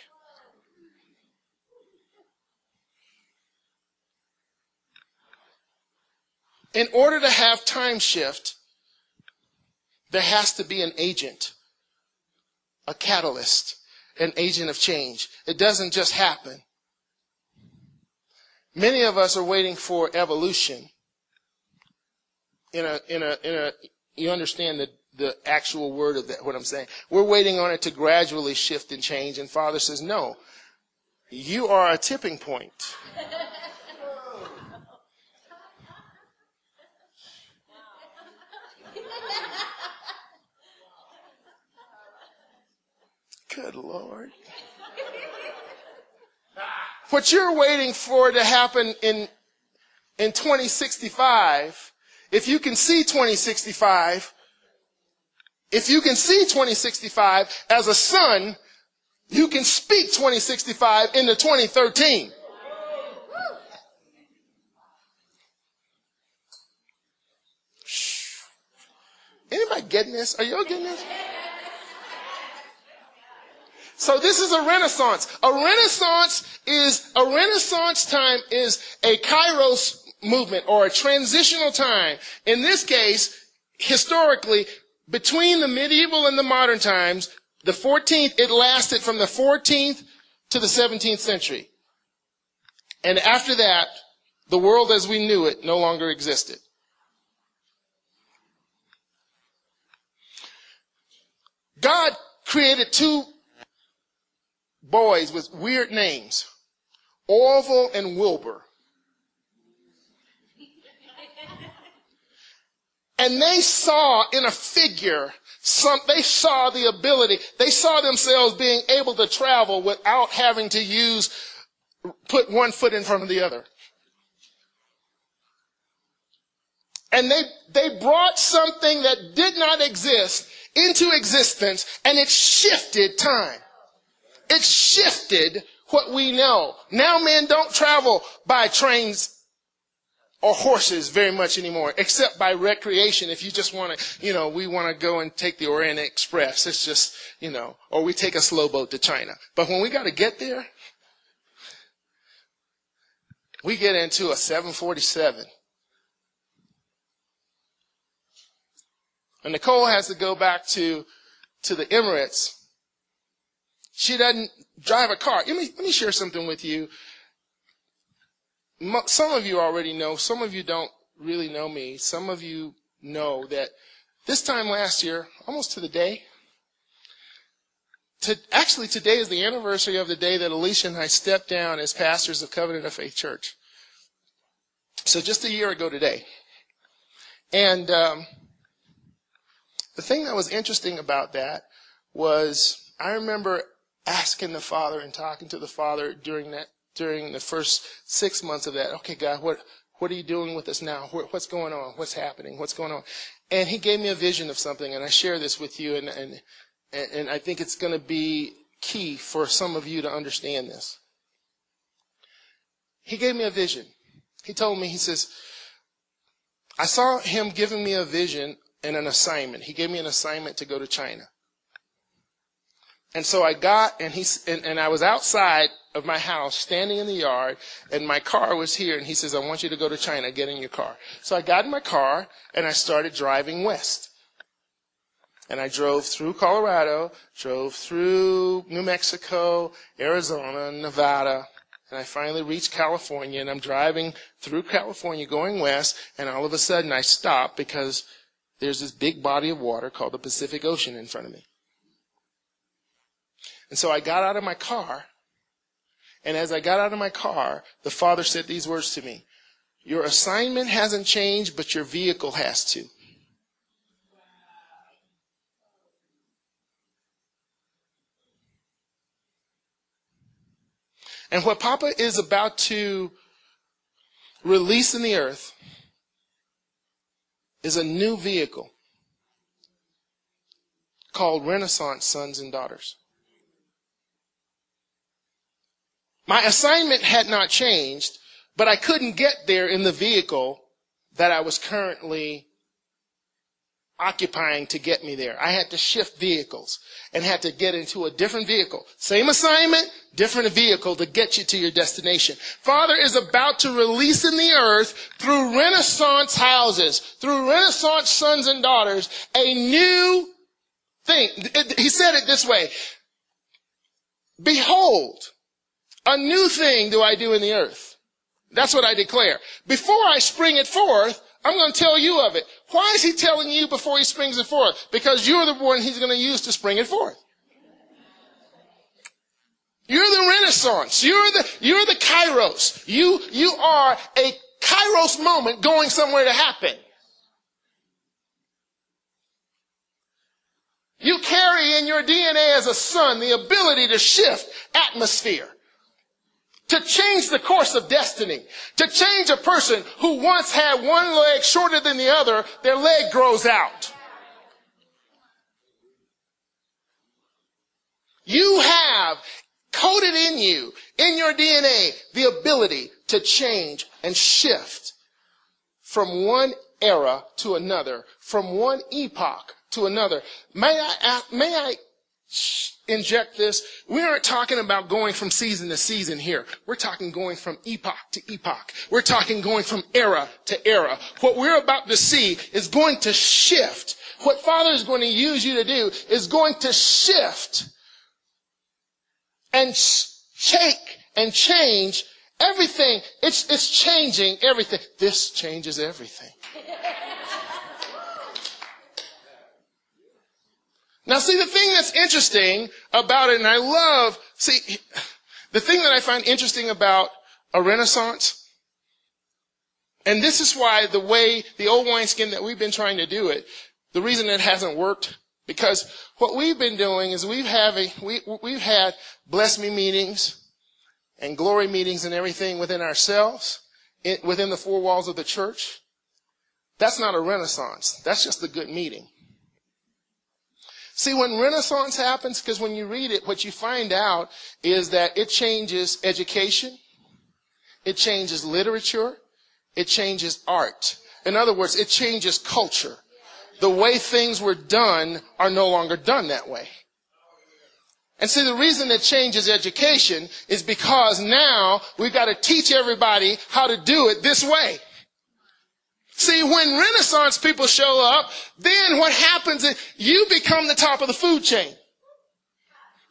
[SPEAKER 1] In order to have time shift, there has to be an agent, a catalyst, an agent of change. It doesn't just happen. Many of us are waiting for evolution. In a, in a, in a, you understand the, the actual word of that, what I'm saying. We're waiting on it to gradually shift and change. And Father says, no, you are a tipping point. Good Lord. What you're waiting for to happen in, in 2065, if you can see 2065, if you can see 2065 as a son, you can speak 2065 into 2013. Anybody getting this? Are y'all getting this? So this is a renaissance. A renaissance is, a renaissance time is a kairos movement or a transitional time. In this case, historically, between the medieval and the modern times, the 14th, it lasted from the 14th to the 17th century. And after that, the world as we knew it no longer existed. God created two boys with weird names, Orville and Wilbur. And they saw in a figure some, they saw the ability, they saw themselves being able to travel without having to use, put one foot in front of the other. And they, they brought something that did not exist into existence and it shifted time. It shifted what we know. Now men don't travel by trains or horses very much anymore, except by recreation. If you just want to, you know, we want to go and take the Orient Express. It's just, you know, or we take a slow boat to China. But when we got to get there, we get into a 747. And Nicole has to go back to, to the Emirates she doesn't drive a car. Let me, let me share something with you. Some of you already know, some of you don't really know me. Some of you know that this time last year, almost to the day, to, actually today is the anniversary of the day that Alicia and I stepped down as pastors of Covenant of Faith Church. So just a year ago today. And um, the thing that was interesting about that was I remember asking the Father and talking to the Father during that during the first six months of that. Okay, God, what what are you doing with us now? What's going on? What's happening? What's going on? And He gave me a vision of something, and I share this with you, and and and I think it's going to be key for some of you to understand this. He gave me a vision. He told me, he says, I saw him giving me a vision and an assignment. He gave me an assignment to go to China. And so I got, and he, and, and I was outside of my house, standing in the yard, and my car was here, and he says, I want you to go to China, get in your car. So I got in my car, and I started driving west. And I drove through Colorado, drove through New Mexico, Arizona, Nevada, and I finally reached California, and I'm driving through California going west, and all of a sudden I stop because there's this big body of water called the Pacific Ocean in front of me. And so I got out of my car, and as I got out of my car, the father said these words to me Your assignment hasn't changed, but your vehicle has to. And what Papa is about to release in the earth is a new vehicle called Renaissance Sons and Daughters. My assignment had not changed, but I couldn't get there in the vehicle that I was currently occupying to get me there. I had to shift vehicles and had to get into a different vehicle. Same assignment, different vehicle to get you to your destination. Father is about to release in the earth through Renaissance houses, through Renaissance sons and daughters, a new thing. He said it this way. Behold, a new thing do I do in the earth. That's what I declare. Before I spring it forth, I'm going to tell you of it. Why is he telling you before he springs it forth? Because you're the one he's going to use to spring it forth. You're the Renaissance. You're the, you're the Kairos. You, you are a Kairos moment going somewhere to happen. You carry in your DNA as a son the ability to shift atmosphere to change the course of destiny, to change a person who once had one leg shorter than the other, their leg grows out. You have coded in you, in your DNA, the ability to change and shift from one era to another, from one epoch to another. May I, ask may I inject this. We aren't talking about going from season to season here. We're talking going from epoch to epoch. We're talking going from era to era. What we're about to see is going to shift. What Father is going to use you to do is going to shift and shake and change everything. It's, it's changing everything. This changes everything. Now see, the thing that's interesting about it, and I love, see, the thing that I find interesting about a renaissance, and this is why the way, the old wineskin that we've been trying to do it, the reason it hasn't worked, because what we've been doing is we've having, we, we've had bless me meetings and glory meetings and everything within ourselves, within the four walls of the church. That's not a renaissance. That's just a good meeting. See, when Renaissance happens, because when you read it, what you find out is that it changes education, it changes literature, it changes art. In other words, it changes culture. The way things were done are no longer done that way. And see, the reason it changes education is because now we've got to teach everybody how to do it this way. See, when Renaissance people show up, then what happens is you become the top of the food chain.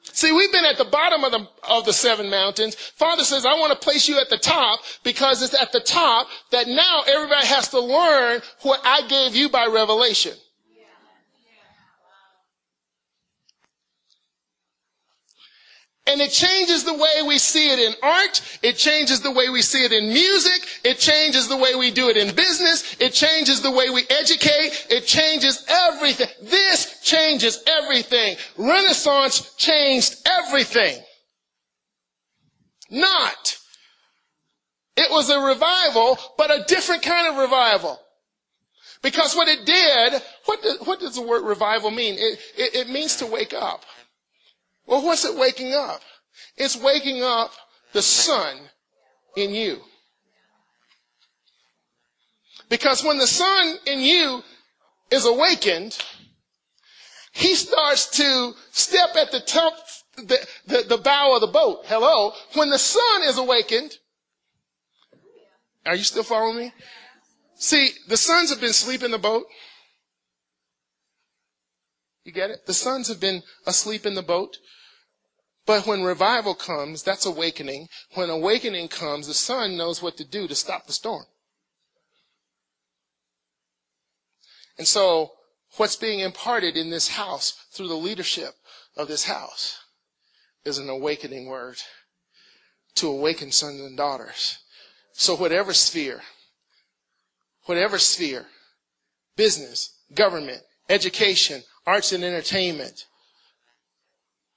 [SPEAKER 1] See, we've been at the bottom of the, of the seven mountains. Father says, I want to place you at the top because it's at the top that now everybody has to learn what I gave you by revelation. And it changes the way we see it in art. It changes the way we see it in music. It changes the way we do it in business. It changes the way we educate. It changes everything. This changes everything. Renaissance changed everything. Not. It was a revival, but a different kind of revival. Because what it did, what, does, what does the word revival mean? It, it, it means to wake up. Well, what's it waking up? It's waking up the son in you. Because when the son in you is awakened, he starts to step at the top, the, the, the bow of the boat. Hello. When the son is awakened, are you still following me? See, the sons have been sleeping in the boat. You get it? The sons have been asleep in the boat. But when revival comes, that's awakening. When awakening comes, the son knows what to do to stop the storm. And so, what's being imparted in this house through the leadership of this house is an awakening word to awaken sons and daughters. So whatever sphere, whatever sphere, business, government, education, arts and entertainment,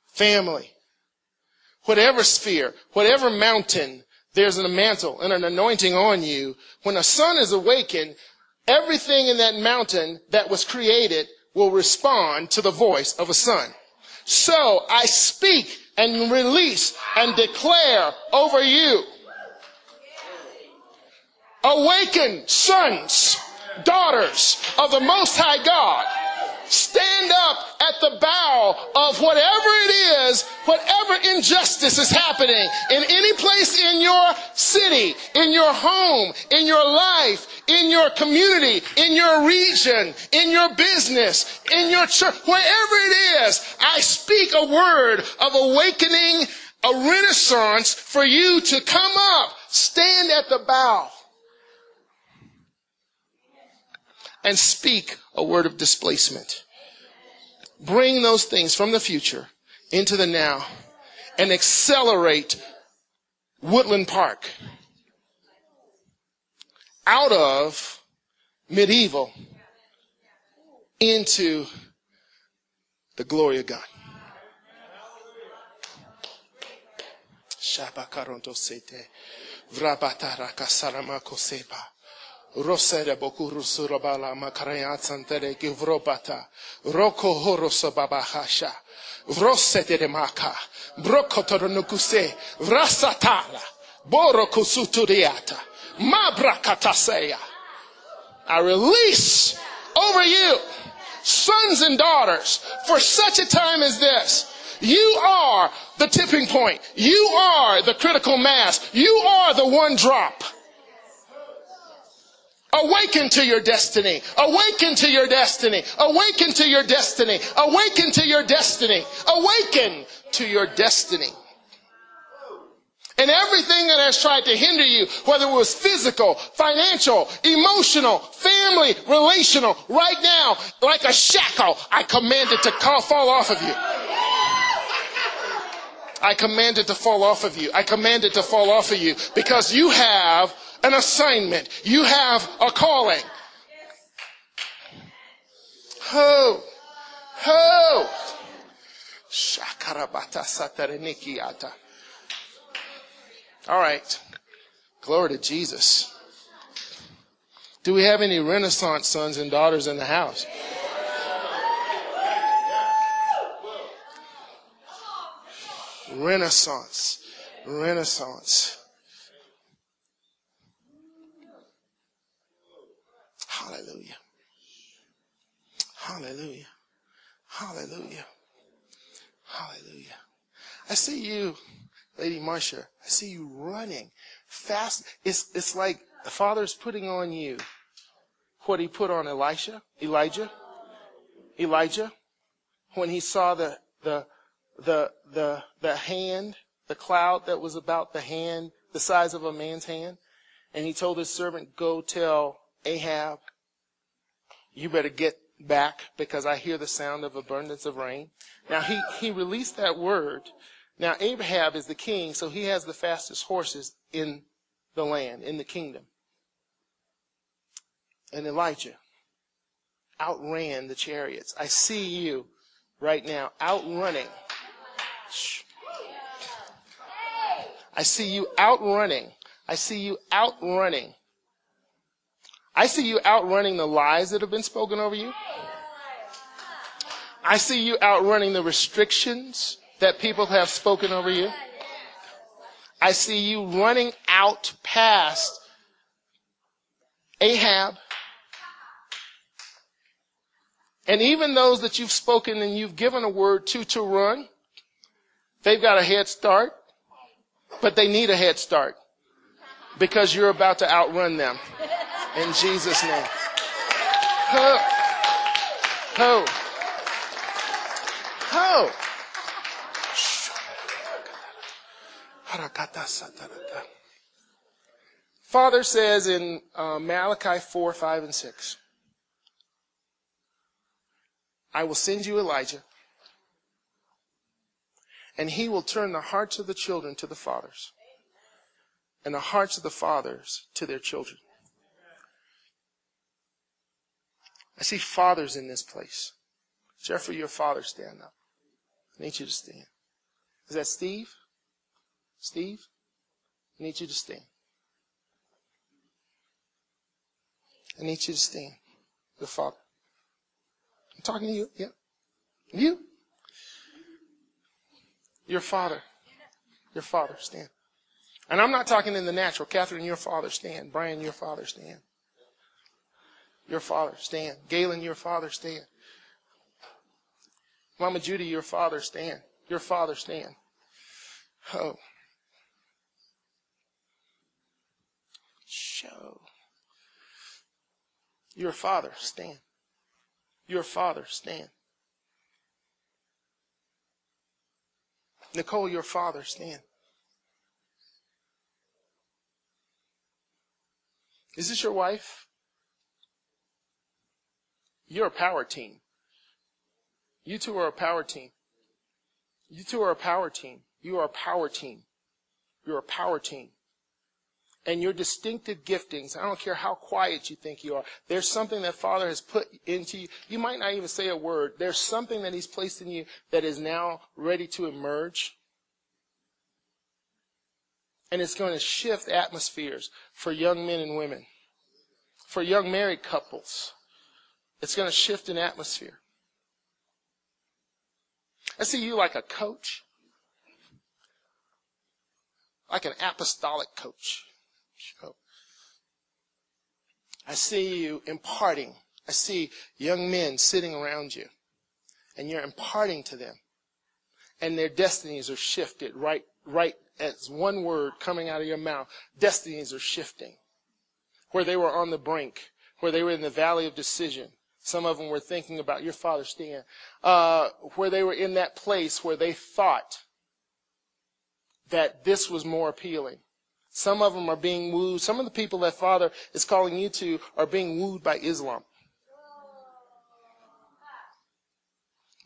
[SPEAKER 1] family, whatever sphere, whatever mountain, there's a mantle and an anointing on you. When a son is awakened, everything in that mountain that was created will respond to the voice of a son. So I speak and release and declare over you. Awaken sons, daughters of the Most High God stand up at the bow of whatever it is, whatever injustice is happening in any place in your city, in your home, in your life, in your community, in your region, in your business, in your church, wherever it is, I speak a word of awakening, a renaissance for you to come up, stand at the bow and speak a word of displacement. Bring those things from the future into the now and accelerate Woodland Park out of medieval into the glory of God. Shabakaronto sete. Rosere bokuru surabala makaraya santere givrobata. Roko horosa babahasha. Vrosete de maka. Brokotoro nukuse. Vrasatala. Boro kusuturiata. Mabrakataseya. I release over you, sons and daughters, for such a time as this. You are the tipping point. You are the critical mass. You are the one drop. Awaken to your destiny. Awaken to your destiny. Awaken to your destiny. Awaken to your destiny. Awaken to your destiny. And everything that has tried to hinder you, whether it was physical, financial, emotional, family, relational, right now, like a shackle, I command it to fall off of you. I command it to fall off of you. I command it to fall off of you because you have an assignment. You have a calling. Ho, ho. Shakarabata satarenikiata. All right. Glory to Jesus. Do we have any Renaissance sons and daughters in the house? Renaissance. Renaissance. Hallelujah. Hallelujah. Hallelujah. Hallelujah. I see you Lady Marcia, I see you running fast. It's, it's like the Father's putting on you what he put on Elisha, Elijah, Elijah, when he saw the, the, the, the, the hand, the cloud that was about the hand, the size of a man's hand. And he told his servant, go tell Ahab, you better get back because I hear the sound of abundance of rain. Now he, he released that word now, Ahab is the king, so he has the fastest horses in the land, in the kingdom. And Elijah outran the chariots. I see you right now outrunning. I see you outrunning. I see you outrunning. I see you outrunning the lies that have been spoken over you. I see you outrunning the restrictions that people have spoken over you. I see you running out past Ahab. And even those that you've spoken and you've given a word to to run, they've got a head start, but they need a head start because you're about to outrun them. In Jesus' name. Ho. Ho. Ho. Father says in uh, Malachi 4, 5, and 6, I will send you Elijah, and he will turn the hearts of the children to the fathers, and the hearts of the fathers to their children. I see fathers in this place. Jeffrey, your father, stand up. I need you to stand. Is that Steve? Steve, I need you to stand. I need you to stand. Your father. I'm talking to you. Yeah. You. Your father. Your father, stand. And I'm not talking in the natural. Catherine, your father, stand. Brian, your father, stand. Your father, stand. Galen, your father, stand. Mama Judy, your father, stand. Your father, stand. Oh. show. Your father, stand. Your father, stand. Nicole, your father, stand. Is this your wife? You're a power team. You two are a power team. You two are a power team. You are a power team. You're a power team. And your distinctive giftings, I don't care how quiet you think you are, there's something that Father has put into you. You might not even say a word. There's something that He's placed in you that is now ready to emerge. And it's going to shift atmospheres for young men and women, for young married couples. It's going to shift an atmosphere. I see you like a coach, like an apostolic coach. I see you imparting. I see young men sitting around you, and you're imparting to them, and their destinies are shifted right, right as one word coming out of your mouth. Destinies are shifting. Where they were on the brink, where they were in the valley of decision, some of them were thinking about your father, Stan, uh, where they were in that place where they thought that this was more appealing. Some of them are being wooed. Some of the people that Father is calling you to are being wooed by Islam.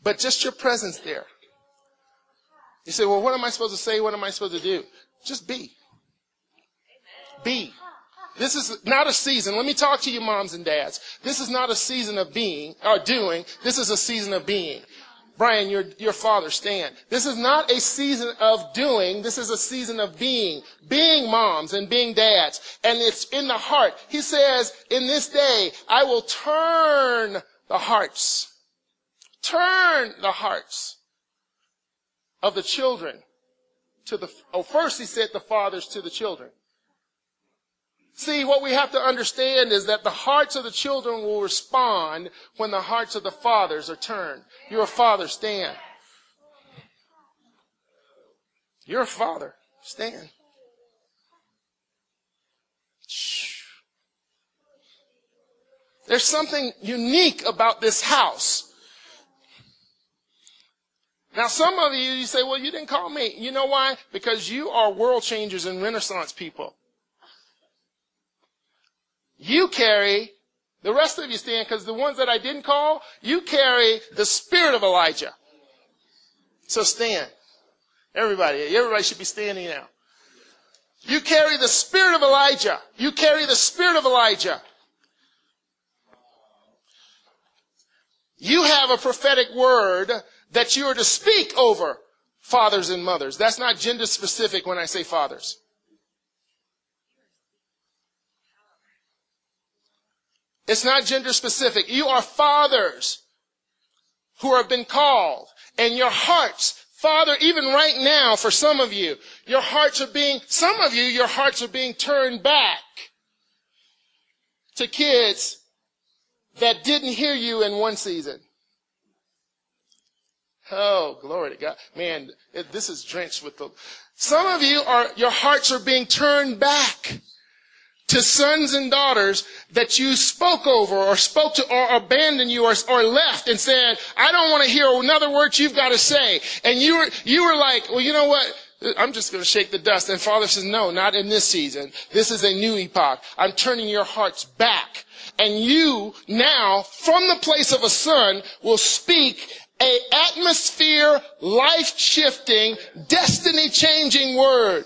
[SPEAKER 1] But just your presence there. You say, well, what am I supposed to say? What am I supposed to do? Just be. Be. This is not a season. Let me talk to you moms and dads. This is not a season of being or doing. This is a season of being. Brian, your, your father, Stan. This is not a season of doing. This is a season of being. Being moms and being dads. And it's in the heart. He says, in this day, I will turn the hearts. Turn the hearts of the children to the, oh, first he said the fathers to the children. See, what we have to understand is that the hearts of the children will respond when the hearts of the fathers are turned. You're a father, stand. You're a father, stand. There's something unique about this house. Now, some of you, you say, well, you didn't call me. You know why? Because you are world changers and renaissance people. You carry, the rest of you stand, because the ones that I didn't call, you carry the spirit of Elijah. So stand. Everybody, everybody should be standing now. You carry the spirit of Elijah. You carry the spirit of Elijah. You have a prophetic word that you are to speak over fathers and mothers. That's not gender specific when I say fathers. It's not gender specific. You are fathers who have been called and your hearts, Father, even right now for some of you, your hearts are being, some of you, your hearts are being turned back to kids that didn't hear you in one season. Oh, glory to God. Man, this is drenched with the, some of you are, your hearts are being turned back to sons and daughters that you spoke over or spoke to or abandoned you or, or left and said, I don't want to hear another word you've got to say. And you were, you were like, well, you know what? I'm just going to shake the dust. And Father says, no, not in this season. This is a new epoch. I'm turning your hearts back. And you now, from the place of a son, will speak a atmosphere life shifting, destiny changing word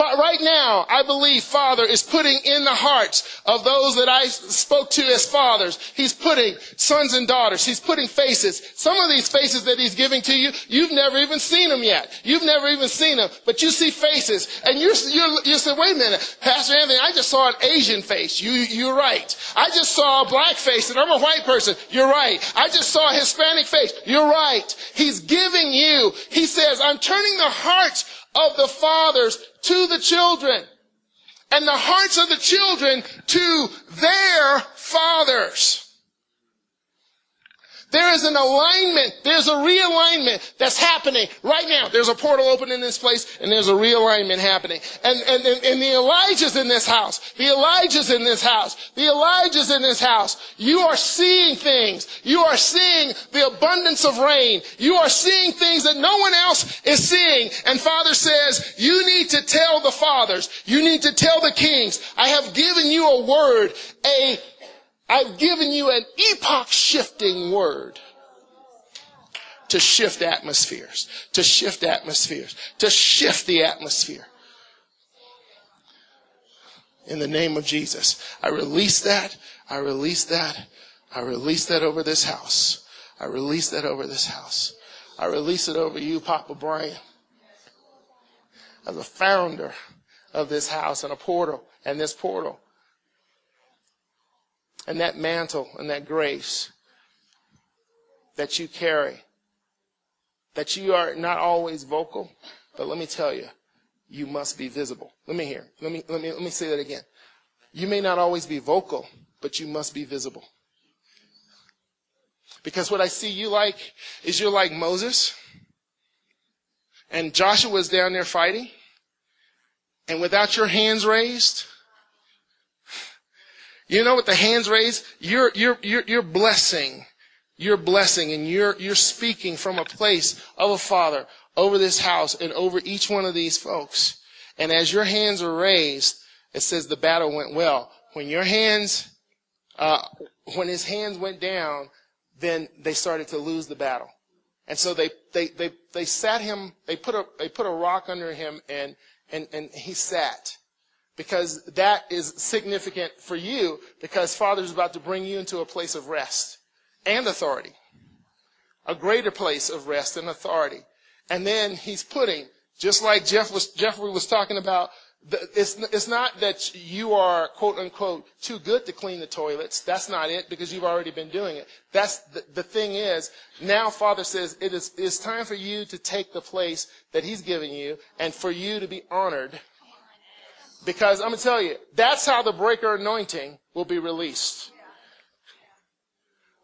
[SPEAKER 1] But right now, I believe Father is putting in the hearts of those that I spoke to as fathers. He's putting sons and daughters. He's putting faces. Some of these faces that He's giving to you, you've never even seen them yet. You've never even seen them, but you see faces, and you you're, you say, "Wait a minute, Pastor Anthony, I just saw an Asian face. You you're right. I just saw a black face, and I'm a white person. You're right. I just saw a Hispanic face. You're right. He's giving you. He says, "I'm turning the hearts." Of the fathers to the children and the hearts of the children to their fathers. There is an alignment. There's a realignment that's happening right now. There's a portal open in this place and there's a realignment happening. And, and, and, and the Elijah's in this house. The Elijah's in this house. The Elijah's in this house. You are seeing things. You are seeing the abundance of rain. You are seeing things that no one else is seeing. And Father says, you need to tell the fathers. You need to tell the kings. I have given you a word, a I've given you an epoch shifting word to shift atmospheres, to shift atmospheres, to shift the atmosphere. In the name of Jesus, I release that. I release that. I release that over this house. I release that over this house. I release it over you, Papa Brian, as a founder of this house and a portal and this portal and that mantle and that grace that you carry, that you are not always vocal, but let me tell you, you must be visible. Let me hear. Let me, let me, let me say that again. You may not always be vocal, but you must be visible. Because what I see you like is you're like Moses and Joshua was down there fighting and without your hands raised, you know, what the hands raise? you're, you're, you're, you're blessing. You're blessing and you're, you're speaking from a place of a father over this house and over each one of these folks. And as your hands are raised, it says the battle went well. When your hands, uh, when his hands went down, then they started to lose the battle. And so they, they, they, they sat him, they put a, they put a rock under him and, and, and he sat because that is significant for you because Father is about to bring you into a place of rest and authority. A greater place of rest and authority. And then he's putting, just like Jeff was, Jeffrey was talking about, it's, it's not that you are quote unquote too good to clean the toilets. That's not it because you've already been doing it. That's the, the thing is now Father says it is, it's time for you to take the place that He's given you and for you to be honored because I'm going to tell you, that's how the breaker anointing will be released.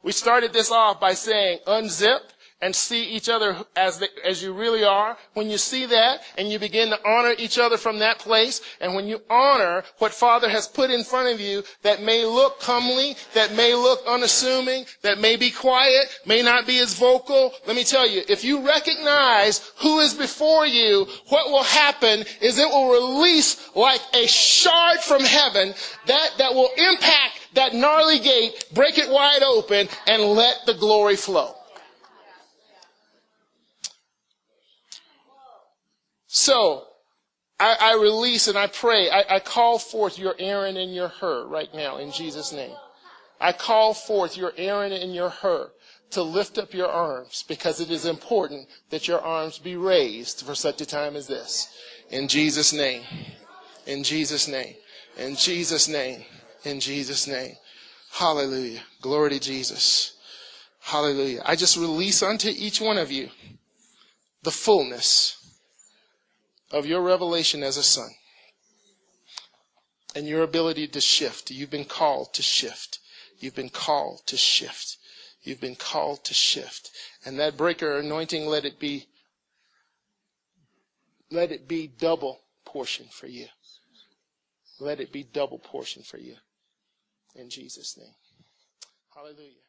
[SPEAKER 1] We started this off by saying unzip and see each other as, the, as you really are. When you see that and you begin to honor each other from that place, and when you honor what Father has put in front of you that may look comely, that may look unassuming, that may be quiet, may not be as vocal, let me tell you, if you recognize who is before you, what will happen is it will release like a shard from heaven that, that will impact that gnarly gate, break it wide open, and let the glory flow. So, I, I, release and I pray. I, I, call forth your Aaron and your Hur right now in Jesus' name. I call forth your Aaron and your Hur to lift up your arms because it is important that your arms be raised for such a time as this. In Jesus' name. In Jesus' name. In Jesus' name. In Jesus' name. Hallelujah. Glory to Jesus. Hallelujah. I just release unto each one of you the fullness of your revelation as a son and your ability to shift. You've been called to shift. You've been called to shift. You've been called to shift. And that breaker anointing, let it be, let it be double portion for you. Let it be double portion for you. In Jesus' name. Hallelujah.